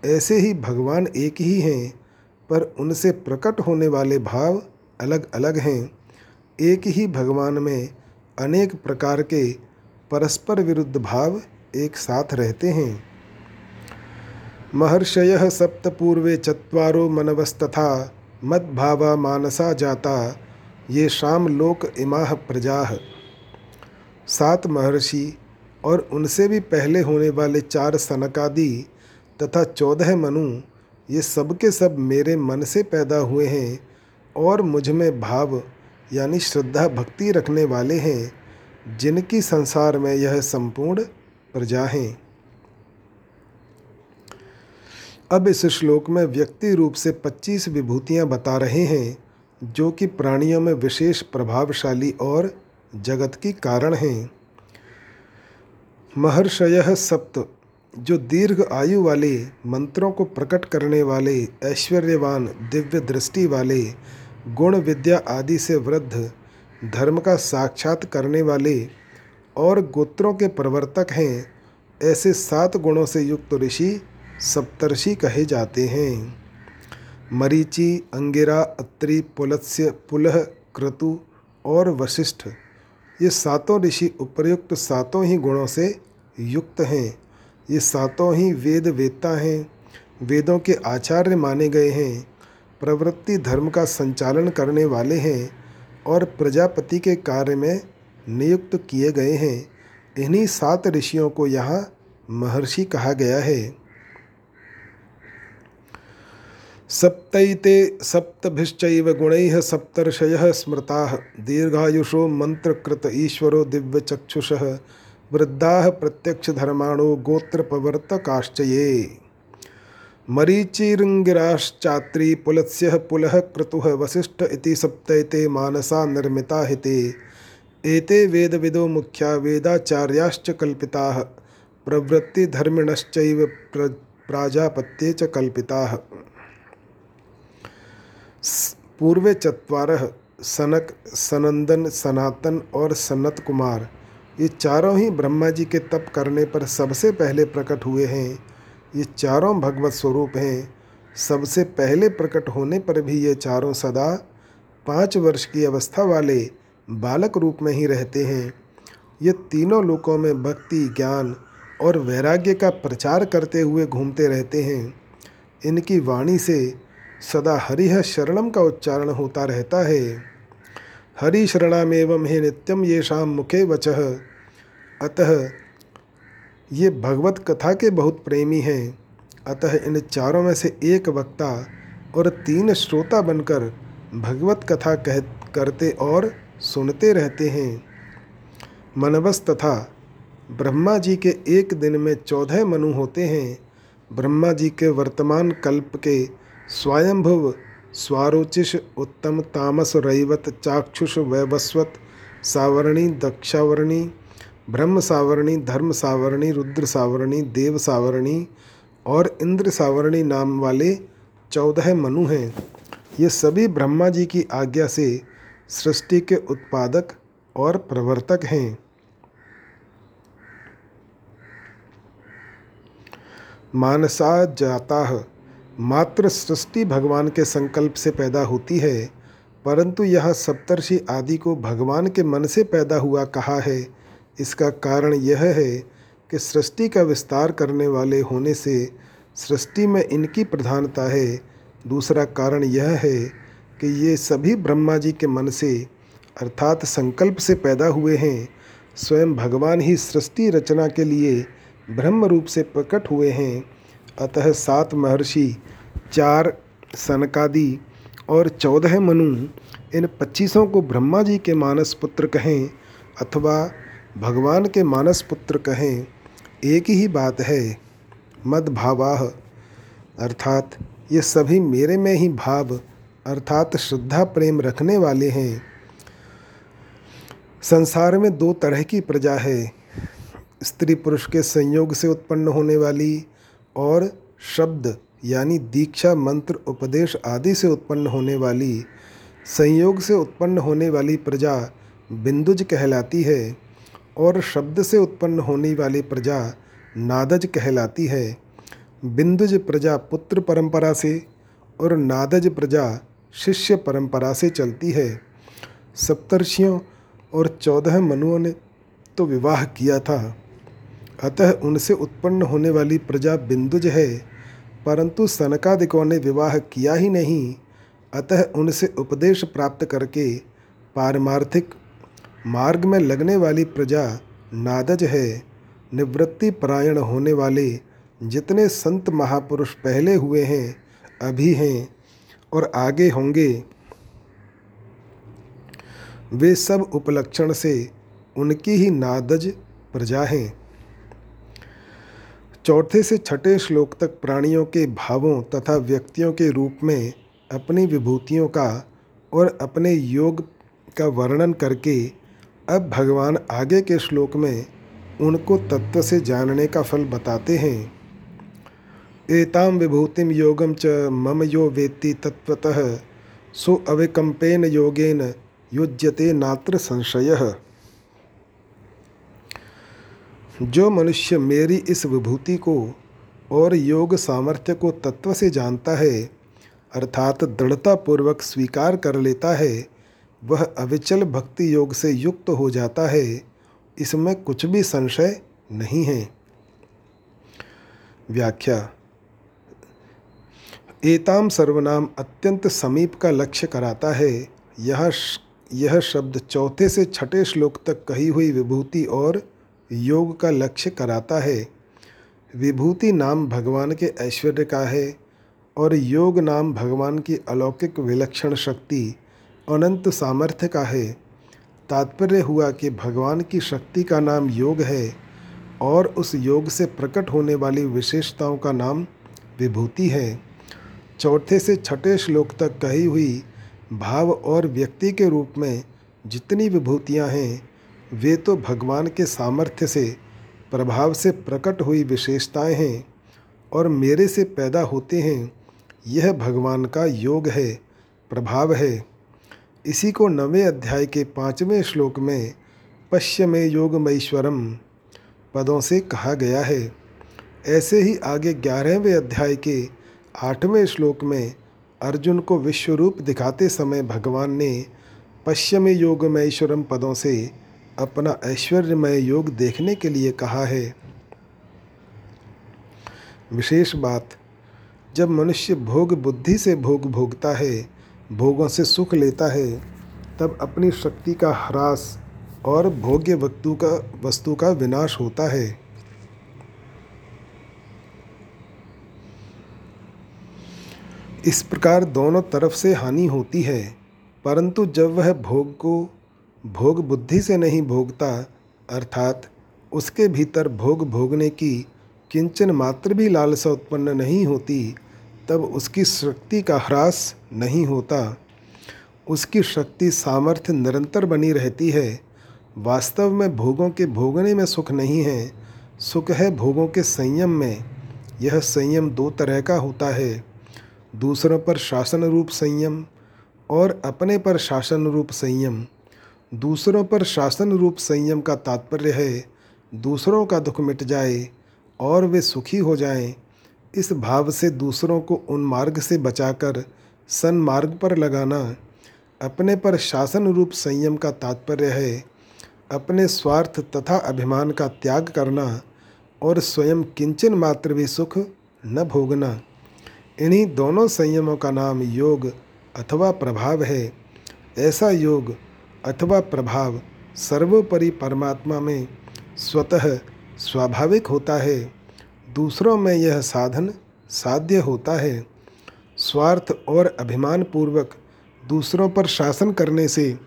ऐसे ही भगवान एक ही हैं, पर उनसे प्रकट होने वाले भाव अलग अलग हैं। एक ही भगवान में अनेक प्रकार के परस्पर विरुद्ध भाव एक साथ रहते हैं। महर्षय सप्त पूर्वे चत्वारो मनवस्तथा मद्भावा मानसा जाता, ये शाम लोक इमाह प्रजा। सात महर्षि और उनसे भी पहले होने वाले चार सनकादि तथा चौदह मनु, ये सबके सब मेरे मन से पैदा हुए हैं और मुझमें भाव यानी श्रद्धा भक्ति रखने वाले हैं, जिनकी संसार में यह संपूर्ण प्रजा हैं। अब इस श्लोक में व्यक्ति रूप से 25 विभूतियाँ बता रहे हैं, जो कि प्राणियों में विशेष प्रभावशाली और जगत की कारण हैं। महर्षय सप्त, जो दीर्घ आयु वाले, मंत्रों को प्रकट करने वाले, ऐश्वर्यवान, दिव्य दृष्टि वाले गुण विद्या आदि से वृद्ध, धर्म का साक्षात करने वाले और गोत्रों के प्रवर्तक हैं, ऐसे सात गुणों से युक्त ऋषि सप्तर्षि कहे जाते हैं। मरीचि, अंगिरा, अत्रि, पुलत्स्य, पुलह, क्रतु और वशिष्ठ, ये सातों ऋषि उपर्युक्त सातों ही गुणों से युक्त हैं। ये सातों ही वेद वेदता हैं, वेदों के आचार्य माने गए हैं। प्रवृत्ति धर्म का संचालन करने वाले हैं और प्रजापति के कार्य में नियुक्त किए गए हैं। इन्हीं सात ऋषियों को यहाँ महर्षि कहा गया है। सप्तते सप्तभिश्चैव गुणैः सप्तर्षयः स्मृताः दीर्घायुषो मंत्रकृत ईश्वरो दिव्यचक्षुषः वृद्धा प्रत्यक्ष धर्माणो मरीचिरंगिराश्चात्री पुलत्स्य पुलः क्रतुः वसिष्ठ इति सप्तैते मानसा निर्मिता हिते। एते वेदविदो मुख्या वेदाचार्याश्च कल्पिताः, प्रवृत्तिधर्मिणश्चैव प्र प्राजापत्ये च कल्पिताः। पूर्वे चत्वारः, सनक, सनंदन, सनातन और सनत कुमार ये चारों ही ब्रह्मा जी के तप करने पर सबसे पहले प्रकट हुए हैं। ये चारों भगवत स्वरूप हैं। सबसे पहले प्रकट होने पर भी ये चारों सदा पाँच वर्ष की अवस्था वाले बालक रूप में ही रहते हैं। ये तीनों लोकों में भक्ति, ज्ञान और वैराग्य का प्रचार करते हुए घूमते रहते हैं। इनकी वाणी से सदा हरिह शरणम का उच्चारण होता रहता है। हरि शरणामेवं हे नित्यम ये शाम मुखे वच। अतः ये भगवत कथा के बहुत प्रेमी हैं। अतः इन चारों में से एक वक्ता और तीन श्रोता बनकर भगवत कथा कह, करते और सुनते रहते हैं। मनवस तथा ब्रह्मा जी के एक दिन में चौदह मनु होते हैं। ब्रह्मा जी के वर्तमान कल्प के स्वयंभुव स्वारोचिष उत्तम तामस रैवत चाक्षुष वैवस्वत सावरणी दक्षावरणी ब्रह्म सावरणी धर्म सावरणी रुद्र सावरणी देव सावरणी और इंद्र सावरणी नाम वाले चौदह मनु हैं। ये सभी ब्रह्मा जी की आज्ञा से सृष्टि के उत्पादक और प्रवर्तक हैं। मानसा जाता, मात्र सृष्टि भगवान के संकल्प से पैदा होती है, परंतु यह सप्तर्षि आदि को भगवान के मन से पैदा हुआ कहा है इसका कारण यह है कि सृष्टि का विस्तार करने वाले होने से सृष्टि में इनकी प्रधानता है। दूसरा कारण यह है कि ये सभी ब्रह्मा जी के मन से, अर्थात संकल्प से पैदा हुए हैं। स्वयं भगवान ही सृष्टि रचना के लिए ब्रह्म रूप से प्रकट हुए हैं। अतः सात महर्षि, चार सनकादि और चौदह मनु इन पच्चीसों को ब्रह्मा जी के मानस पुत्र कहें अथवा भगवान के मानस पुत्र कहें, एक ही बात है, मद भावाह। अर्थात, ये सभी मेरे में ही भाव, अर्थात श्रद्धा प्रेम रखने वाले हैं। संसार में दो तरह की प्रजा है, स्त्री पुरुष के संयोग से उत्पन्न होने वाली और शब्द, यानी दीक्षा, मंत्र, उपदेश आदि से उत्पन्न होने वाली। संयोग से उत्पन्न होने वाली प्रजा बिंदुज कहलाती है। और शब्द से उत्पन्न होने वाली प्रजा नादज कहलाती है। बिंदुज प्रजा पुत्र परंपरा से और नादज प्रजा शिष्य परंपरा से चलती है। सप्तर्षियों और चौदह मनुओं ने तो विवाह किया था। अतः उनसे उत्पन्न होने वाली प्रजा बिंदुज है, परंतु सनकादिकों ने विवाह किया ही नहीं। अतः उनसे उपदेश प्राप्त करके पारमार्थिक मार्ग में लगने वाली प्रजा नादज है। निवृत्ति परायण होने वाले जितने संत महापुरुष पहले हुए हैं, अभी हैं और आगे होंगे, वे सब उपलक्षण से उनकी ही नादज प्रजा हैं। चौथे से छठे श्लोक तक प्राणियों के भावों तथा व्यक्तियों के रूप में अपनी विभूतियों का और अपने योग का वर्णन करके अब भगवान आगे के श्लोक में उनको तत्व से जानने का फल बताते हैं। एताम विभूतिम योगम च मम यो वेत्ति तत्वतः सो अविकम्पेन योगेन युज्यते नात्र संशय। जो मनुष्य मेरी इस विभूति को और योग सामर्थ्य को तत्व से जानता है, अर्थात दृढ़तापूर्वक स्वीकार कर लेता है वह अविचल भक्ति योग से युक्त हो जाता है, इसमें कुछ भी संशय नहीं है। व्याख्या एताम सर्वनाम अत्यंत समीप का लक्ष्य कराता है। यह यह शब्द चौथे से छठे श्लोक तक कही हुई विभूति और योग का लक्ष्य कराता है। विभूति नाम भगवान के ऐश्वर्य का है और योग नाम भगवान की अलौकिक विलक्षण शक्ति अनंत सामर्थ्य का है। तात्पर्य हुआ कि भगवान की शक्ति का नाम योग है और उस योग से प्रकट होने वाली विशेषताओं का नाम विभूति है। चौथे से छठे श्लोक तक कही हुई भाव और व्यक्ति के रूप में जितनी विभूतियाँ हैं, वे तो भगवान के सामर्थ्य से, प्रभाव से प्रकट हुई विशेषताएँ हैं और मेरे से पैदा होते हैं। यह भगवान का योग है, प्रभाव है। इसी को नवें अध्याय के पाँचवें श्लोक में पश्य में योगमैश्वरम पदों से कहा गया है। ऐसे ही आगे ग्यारहवें अध्याय के आठवें श्लोक में अर्जुन को विश्वरूप दिखाते समय भगवान ने पश्चिम योगमैश्वरम पदों से अपना ऐश्वर्यमय योग देखने के लिए कहा है। विशेष बात, जब मनुष्य भोग बुद्धि से भोग भोगता है भोगों से सुख लेता है, तब अपनी शक्ति का ह्रास और भोग्य वस्तु का वस्तु का विनाश होता है। इस प्रकार दोनों तरफ़ से हानि होती है, परंतु जब वह भोग को, भोग बुद्धि से नहीं भोगता, अर्थात उसके भीतर भोग भोगने की किंचन मात्र भी लालसा उत्पन्न नहीं होती तब उसकी शक्ति का ह्रास नहीं होता। उसकी शक्ति सामर्थ्य निरंतर बनी रहती है। वास्तव में भोगों के भोगने में सुख नहीं है। सुख है भोगों के संयम में। यह संयम दो तरह का होता है। दूसरों पर शासन रूप संयम और अपने पर शासन रूप संयम। दूसरों पर शासन रूप संयम का तात्पर्य है। दूसरों का दुख मिट जाए और वे सुखी हो जाएँ। इस भाव से दूसरों को उन मार्ग से बचाकर सन्मार्ग पर लगाना, अपने पर शासन रूप संयम का तात्पर्य है, अपने स्वार्थ तथा अभिमान का त्याग करना और स्वयं किंचन मात्र भी सुख न भोगना। इन्हीं दोनों संयमों का नाम योग अथवा प्रभाव है। ऐसा योग अथवा प्रभाव सर्वोपरि परमात्मा में स्वतः स्वाभाविक होता है। दूसरों में यह साधन साध्य होता है। स्वार्थ और अभिमान पूर्वक दूसरों पर शासन करने से,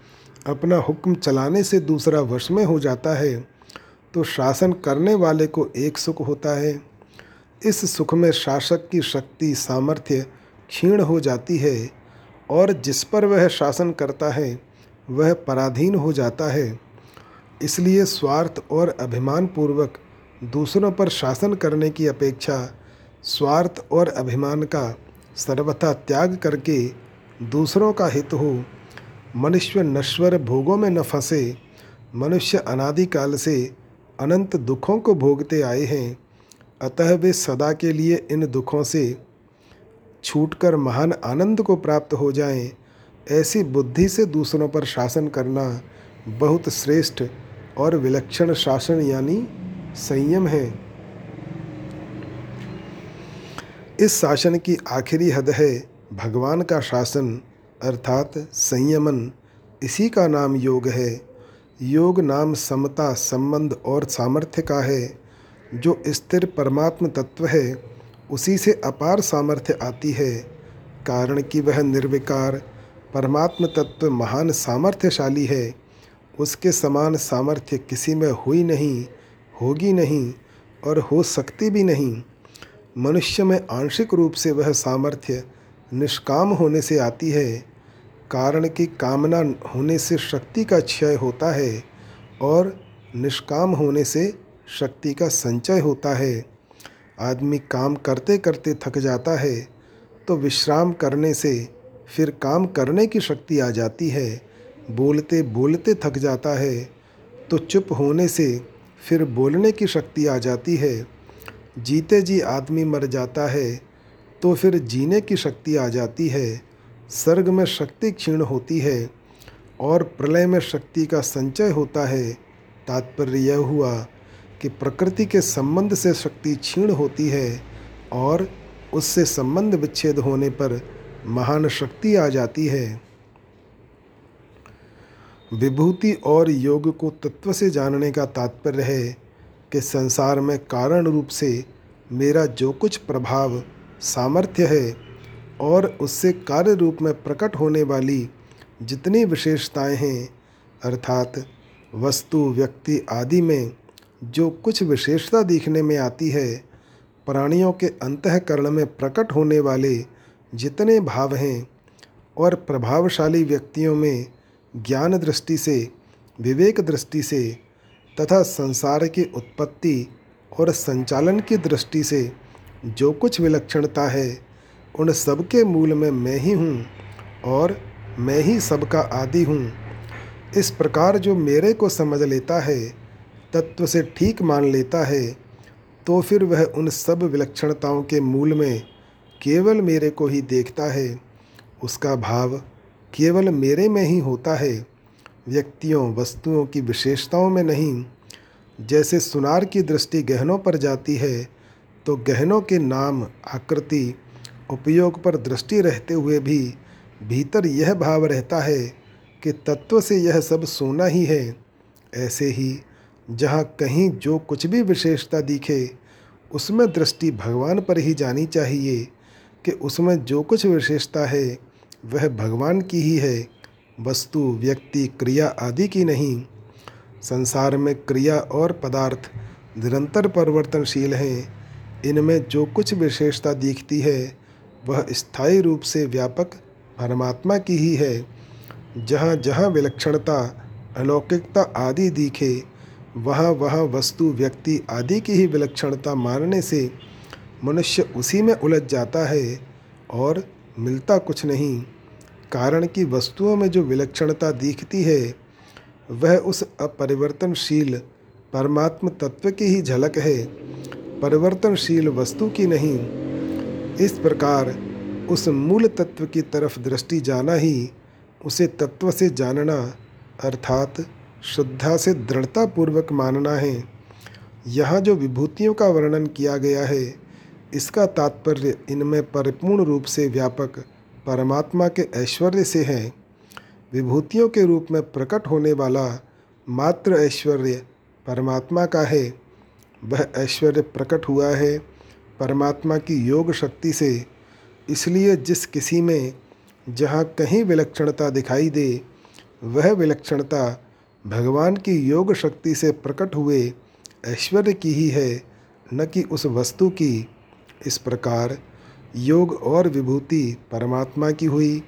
अपना हुक्म चलाने से दूसरा वश में हो जाता है तो शासन करने वाले को एक सुख होता है। इस सुख में शासक की शक्ति, सामर्थ्य क्षीण हो जाती है और जिस पर वह शासन करता है, वह पराधीन हो जाता है। इसलिए स्वार्थ और अभिमान पूर्वक दूसरों पर शासन करने की अपेक्षा स्वार्थ और अभिमान का सर्वथा त्याग करके दूसरों का हित हो मनुष्य नश्वर भोगों में न फंसे मनुष्य अनादिकाल से अनंत दुखों को भोगते आए हैं अतः वे सदा के लिए इन दुखों से छूटकर महान आनंद को प्राप्त हो जाएँ, ऐसी बुद्धि से दूसरों पर शासन करना बहुत श्रेष्ठ और विलक्षण शासन यानी संयम है। इस शासन की आखिरी हद है भगवान का शासन, अर्थात संयमन। इसी का नाम योग है। योग नाम समता, संबंध और सामर्थ्य का है। जो स्थिर परमात्म तत्व है, उसी से अपार सामर्थ्य आती है। कारण कि वह निर्विकार, परमात्म तत्व महान सामर्थ्यशाली है। उसके समान सामर्थ्य किसी में हुई नहीं। होगी नहीं और हो सकती भी नहीं। मनुष्य में आंशिक रूप से वह सामर्थ्य निष्काम होने से आती है। कारण कि कामना होने से शक्ति का क्षय होता है और निष्काम होने से शक्ति का संचय होता है। आदमी काम करते करते थक जाता है तो विश्राम करने से फिर काम करने की शक्ति आ जाती है। बोलते बोलते थक जाता है तो चुप होने से फिर बोलने की शक्ति आ जाती है। जीते जी आदमी मर जाता है तो फिर जीने की शक्ति आ जाती है। सर्ग में शक्ति क्षीण होती है और प्रलय में शक्ति का संचय होता है। तात्पर्य यह हुआ कि प्रकृति के संबंध से शक्ति क्षीण होती है और उससे संबंध विच्छेद होने पर महान शक्ति आ जाती है। विभूति और योग को तत्व से जानने का तात्पर्य है कि संसार में कारण रूप से मेरा जो कुछ प्रभाव, सामर्थ्य है और उससे कार्य रूप में प्रकट होने वाली जितनी विशेषताएँ हैं, अर्थात वस्तु, व्यक्ति आदि में जो कुछ विशेषता दिखने में आती है, प्राणियों के अंतकरण में प्रकट होने वाले जितने भाव हैं और प्रभावशाली व्यक्तियों में ज्ञान दृष्टि से विवेक दृष्टि से तथा संसार की उत्पत्ति और संचालन की दृष्टि से जो कुछ विलक्षणता है, उन सब के मूल में मैं ही हूँ और मैं ही सबका आदि हूँ। इस प्रकार जो मेरे को समझ लेता है, तत्व से ठीक मान लेता है तो फिर वह उन सब विलक्षणताओं के मूल में केवल मेरे को ही देखता है। उसका भाव केवल मेरे में ही होता है, व्यक्तियों, वस्तुओं की विशेषताओं में नहीं। जैसे सुनार की दृष्टि गहनों पर जाती है तो गहनों के नाम, आकृति, उपयोग पर दृष्टि रहते हुए भी भीतर यह भाव रहता है कि तत्व से यह सब सोना ही है। ऐसे ही, जहाँ कहीं जो कुछ भी विशेषता दिखे, उसमें दृष्टि भगवान पर ही जानी चाहिए कि उसमें जो कुछ विशेषता है वह भगवान की ही है। वस्तु, व्यक्ति, क्रिया आदि की नहीं। संसार में क्रिया और पदार्थ निरंतर परिवर्तनशील हैं। इनमें जो कुछ विशेषता दिखती है, वह स्थायी रूप से व्यापक परमात्मा की ही है। जहाँ जहाँ विलक्षणता, अलौकिकता आदि दिखे, वहाँ वहाँ वस्तु, व्यक्ति आदि की ही विलक्षणता मानने से मनुष्य उसी में उलझ जाता है और मिलता कुछ नहीं। कारण कि वस्तुओं में जो विलक्षणता दिखती है, वह उस अपरिवर्तनशील परमात्म तत्व की ही झलक है। परिवर्तनशील वस्तु की नहीं, इस प्रकार उस मूल तत्व की तरफ़ दृष्टि जाना ही, उसे तत्व से जानना, अर्थात श्रद्धा से दृढ़ता पूर्वक मानना है। यहाँ जो विभूतियों का वर्णन किया गया है, इसका तात्पर्य इनमें परिपूर्ण रूप से व्यापक परमात्मा के ऐश्वर्य से है, विभूतियों के रूप में प्रकट होने वाला मात्र ऐश्वर्य परमात्मा का है। वह ऐश्वर्य प्रकट हुआ है परमात्मा की योग शक्ति से, इसलिए जिस किसी में जहाँ कहीं विलक्षणता दिखाई दे, वह विलक्षणता भगवान की योग शक्ति से प्रकट हुए ऐश्वर्य की ही है, न कि उस वस्तु की। इस प्रकार योग और विभूति परमात्मा की हुई,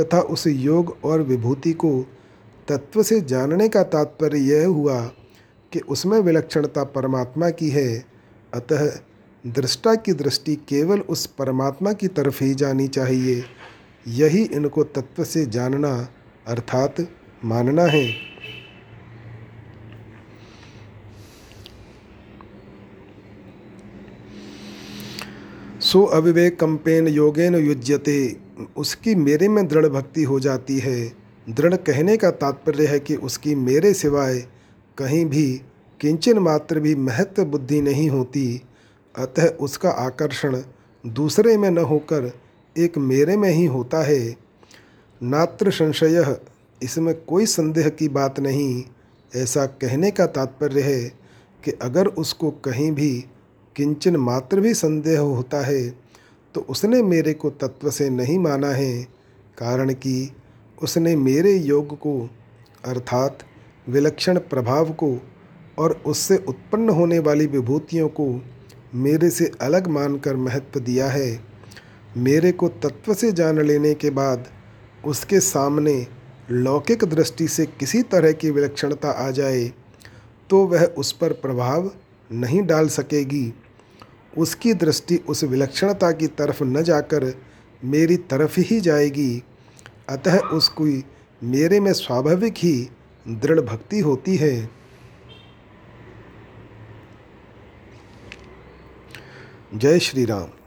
तथा उस योग और विभूति को तत्व से जानने का तात्पर्य यह हुआ कि उसमें विलक्षणता परमात्मा की है। अतः दृष्टा की दृष्टि केवल उस परमात्मा की तरफ़ ही जानी चाहिए। यही इनको तत्व से जानना, अर्थात मानना है। सो अविवेक कंपेन योगेन युज्यते। उसकी मेरे में दृढ़ भक्ति हो जाती है। दृढ़ कहने का तात्पर्य है कि उसकी मेरे सिवाय कहीं भी, किंचन मात्र भी महत्व बुद्धि नहीं होती। अतः उसका आकर्षण दूसरे में न होकर एक मेरे में ही होता है। नात्र संशय, इसमें कोई संदेह की बात नहीं। ऐसा कहने का तात्पर्य है कि अगर उसको कहीं भी किंचन मात्र भी संदेह होता है तो उसने मेरे को तत्व से नहीं माना है, कारण कि उसने मेरे योग को, अर्थात विलक्षण प्रभाव को और उससे उत्पन्न होने वाली विभूतियों को मेरे से अलग मानकर महत्व दिया है। मेरे को तत्व से जान लेने के बाद उसके सामने लौकिक दृष्टि से किसी तरह की विलक्षणता आ जाए तो वह उस पर प्रभाव नहीं डाल सकेगी। उसकी दृष्टि उस विलक्षणता की तरफ़ न जाकर मेरी तरफ़ ही जाएगी। अतः उसकी मेरे में स्वाभाविक ही दृढ़ भक्ति होती है। जय श्री राम।